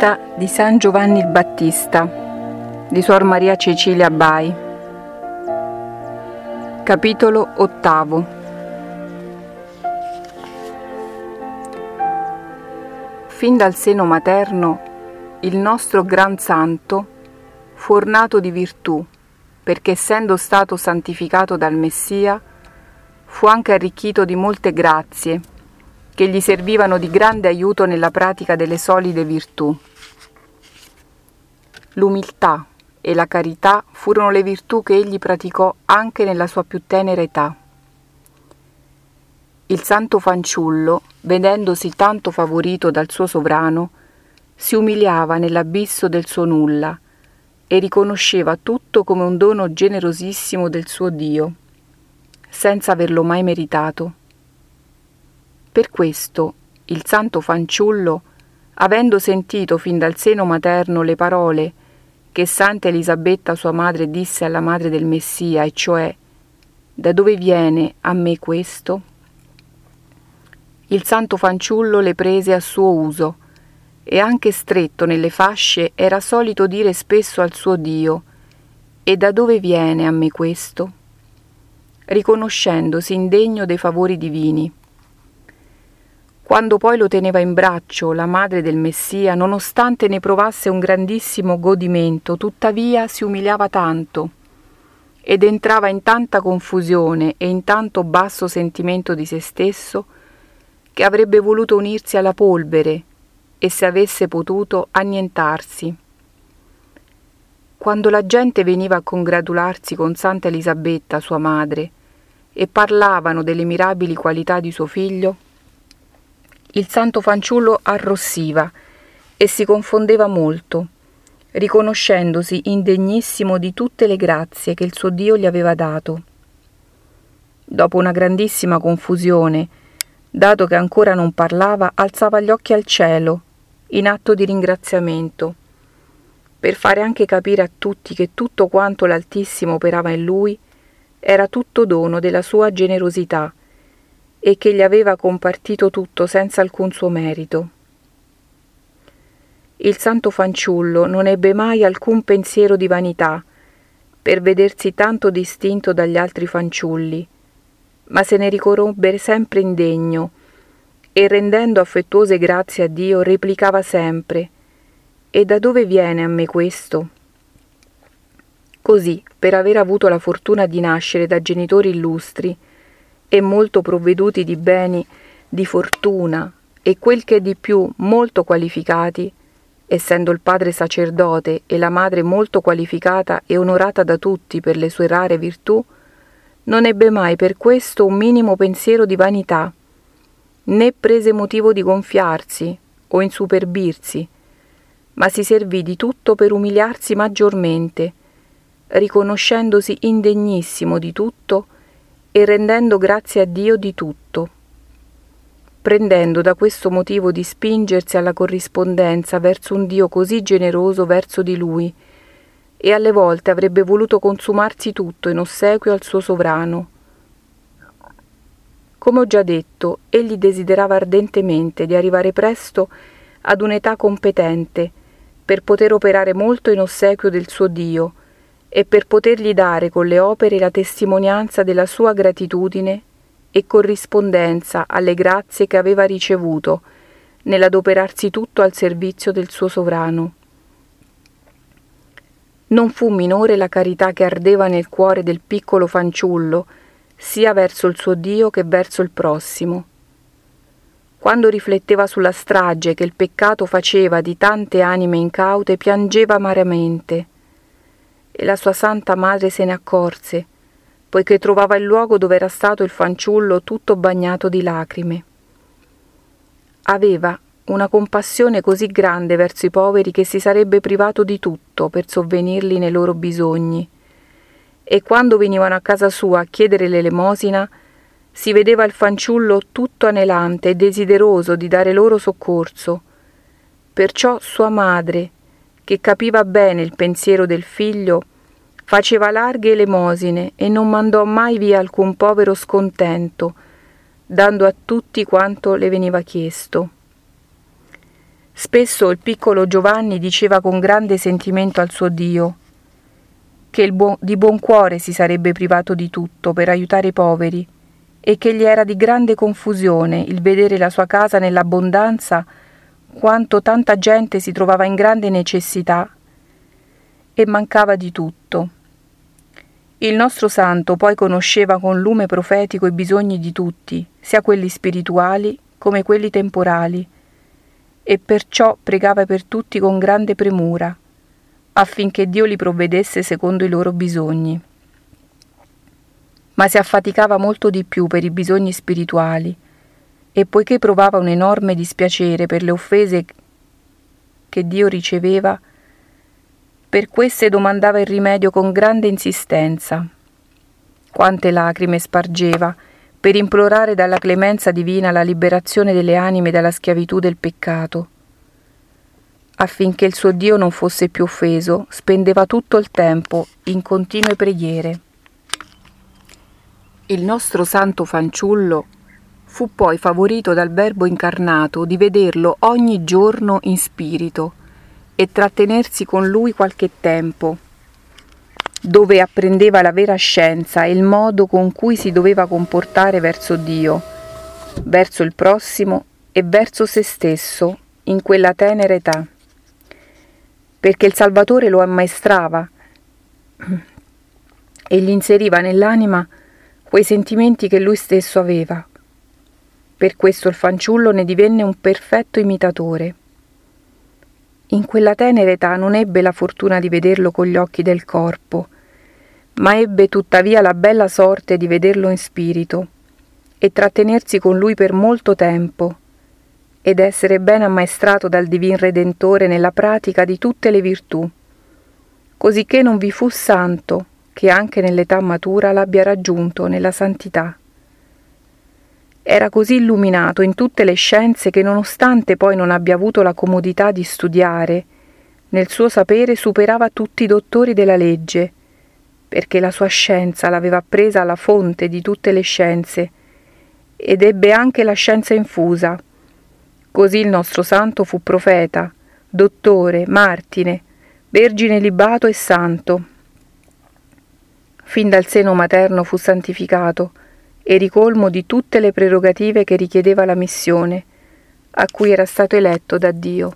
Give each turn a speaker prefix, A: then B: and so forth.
A: vita di San Giovanni il Battista di Suor Maria Cecilia Bai. Capitolo ottavo. Fin dal seno materno il nostro gran santo fu ornato di virtù, perché essendo stato santificato dal Messia, fu anche arricchito di molte grazie che gli servivano di grande aiuto nella pratica delle solide virtù. L'umiltà e la carità furono le virtù che egli praticò anche nella sua più tenera età. Il santo fanciullo, vedendosi tanto favorito dal suo sovrano, si umiliava nell'abisso del suo nulla e riconosceva tutto come un dono generosissimo del suo Dio, senza averlo mai meritato. Per questo il santo fanciullo, avendo sentito fin dal seno materno le parole che Santa Elisabetta sua madre disse alla madre del Messia, e cioè Da dove viene a me questo? Il santo fanciullo le prese a suo uso e anche stretto nelle fasce era solito dire spesso al suo Dio E da dove viene a me questo? riconoscendosi indegno dei favori divini. Quando poi lo teneva in braccio la madre del Messia, nonostante ne provasse un grandissimo godimento, tuttavia si umiliava tanto ed entrava in tanta confusione e in tanto basso sentimento di se stesso che avrebbe voluto unirsi alla polvere e se avesse potuto annientarsi. Quando la gente veniva a congratularsi con Santa Elisabetta, sua madre, e parlavano delle mirabili qualità di suo figlio, il santo fanciullo arrossiva e si confondeva molto, riconoscendosi indegnissimo di tutte le grazie che il suo Dio gli aveva dato. Dopo una grandissima confusione, dato che ancora non parlava, alzava gli occhi al cielo, in atto di ringraziamento, per fare anche capire a tutti che tutto quanto l'Altissimo operava in lui era tutto dono della sua generosità e che gli aveva compartito tutto senza alcun suo merito. Il santo fanciullo non ebbe mai alcun pensiero di vanità per vedersi tanto distinto dagli altri fanciulli, ma se ne riconobbe sempre indegno e rendendo affettuose grazie a Dio replicava sempre E da dove viene a me questo? Così, per aver avuto la fortuna di nascere da genitori illustri, e molto provveduti di beni, di fortuna e quel che è di più molto qualificati, essendo il padre sacerdote e la madre molto qualificata e onorata da tutti per le sue rare virtù, non ebbe mai per questo un minimo pensiero di vanità, né prese motivo di gonfiarsi o insuperbirsi, ma si servì di tutto per umiliarsi maggiormente, riconoscendosi indegnissimo di tutto e rendendo grazie a Dio di tutto, prendendo da questo motivo di spingersi alla corrispondenza verso un Dio così generoso verso di lui, e alle volte avrebbe voluto consumarsi tutto in ossequio al suo sovrano. Come ho già detto, egli desiderava ardentemente di arrivare presto ad un'età competente, per poter operare molto in ossequio del suo Dio, e per potergli dare con le opere la testimonianza della sua gratitudine e corrispondenza alle grazie che aveva ricevuto nell'adoperarsi tutto al servizio del suo sovrano. Non fu minore la carità che ardeva nel cuore del piccolo fanciullo, sia verso il suo Dio che verso il prossimo. Quando rifletteva sulla strage che il peccato faceva di tante anime incaute, piangeva amaramente e la sua santa madre se ne accorse, poiché trovava il luogo dove era stato il fanciullo tutto bagnato di lacrime. Aveva una compassione così grande verso i poveri che si sarebbe privato di tutto per sovvenirli nei loro bisogni. E quando venivano a casa sua a chiedere l'elemosina, si vedeva il fanciullo tutto anelante e desideroso di dare loro soccorso. Perciò sua madre, che capiva bene il pensiero del figlio, faceva larghe elemosine e non mandò mai via alcun povero scontento, dando a tutti quanto le veniva chiesto. Spesso il piccolo Giovanni diceva con grande sentimento al suo Dio che buon, di buon cuore si sarebbe privato di tutto per aiutare i poveri e che gli era di grande confusione il vedere la sua casa nell'abbondanza quanto tanta gente si trovava in grande necessità e mancava di tutto. Il nostro santo poi conosceva con lume profetico i bisogni di tutti, sia quelli spirituali come quelli temporali, e perciò pregava per tutti con grande premura, affinché Dio li provvedesse secondo i loro bisogni. Ma si affaticava molto di più per i bisogni spirituali, e poiché provava un enorme dispiacere per le offese che Dio riceveva, per queste domandava il rimedio con grande insistenza. Quante lacrime spargeva, per implorare dalla clemenza divina la liberazione delle anime dalla schiavitù del peccato. Affinché il suo Dio non fosse più offeso, spendeva tutto il tempo in continue preghiere. Il nostro santo fanciullo fu poi favorito dal Verbo incarnato di vederlo ogni giorno in spirito e trattenersi con lui qualche tempo dove apprendeva la vera scienza e il modo con cui si doveva comportare verso Dio, verso il prossimo e verso se stesso in quella tenera età. Perché il Salvatore lo ammaestrava e gli inseriva nell'anima quei sentimenti che lui stesso aveva. Per questo il fanciullo ne divenne un perfetto imitatore. In quella tenera età non ebbe la fortuna di vederlo con gli occhi del corpo, ma ebbe tuttavia la bella sorte di vederlo in spirito e trattenersi con lui per molto tempo ed essere ben ammaestrato dal Divin Redentore nella pratica di tutte le virtù, cosicché non vi fu santo che anche nell'età matura l'abbia raggiunto nella santità. Era così illuminato in tutte le scienze che nonostante poi non abbia avuto la comodità di studiare, nel suo sapere superava tutti i dottori della legge, perché la sua scienza l'aveva appresa alla fonte di tutte le scienze, ed ebbe anche la scienza infusa. Così il nostro santo fu profeta, dottore, martire, vergine libato e santo. Fin dal seno materno fu santificato, e ricolmo di tutte le prerogative che richiedeva la missione, a cui era stato eletto da Dio.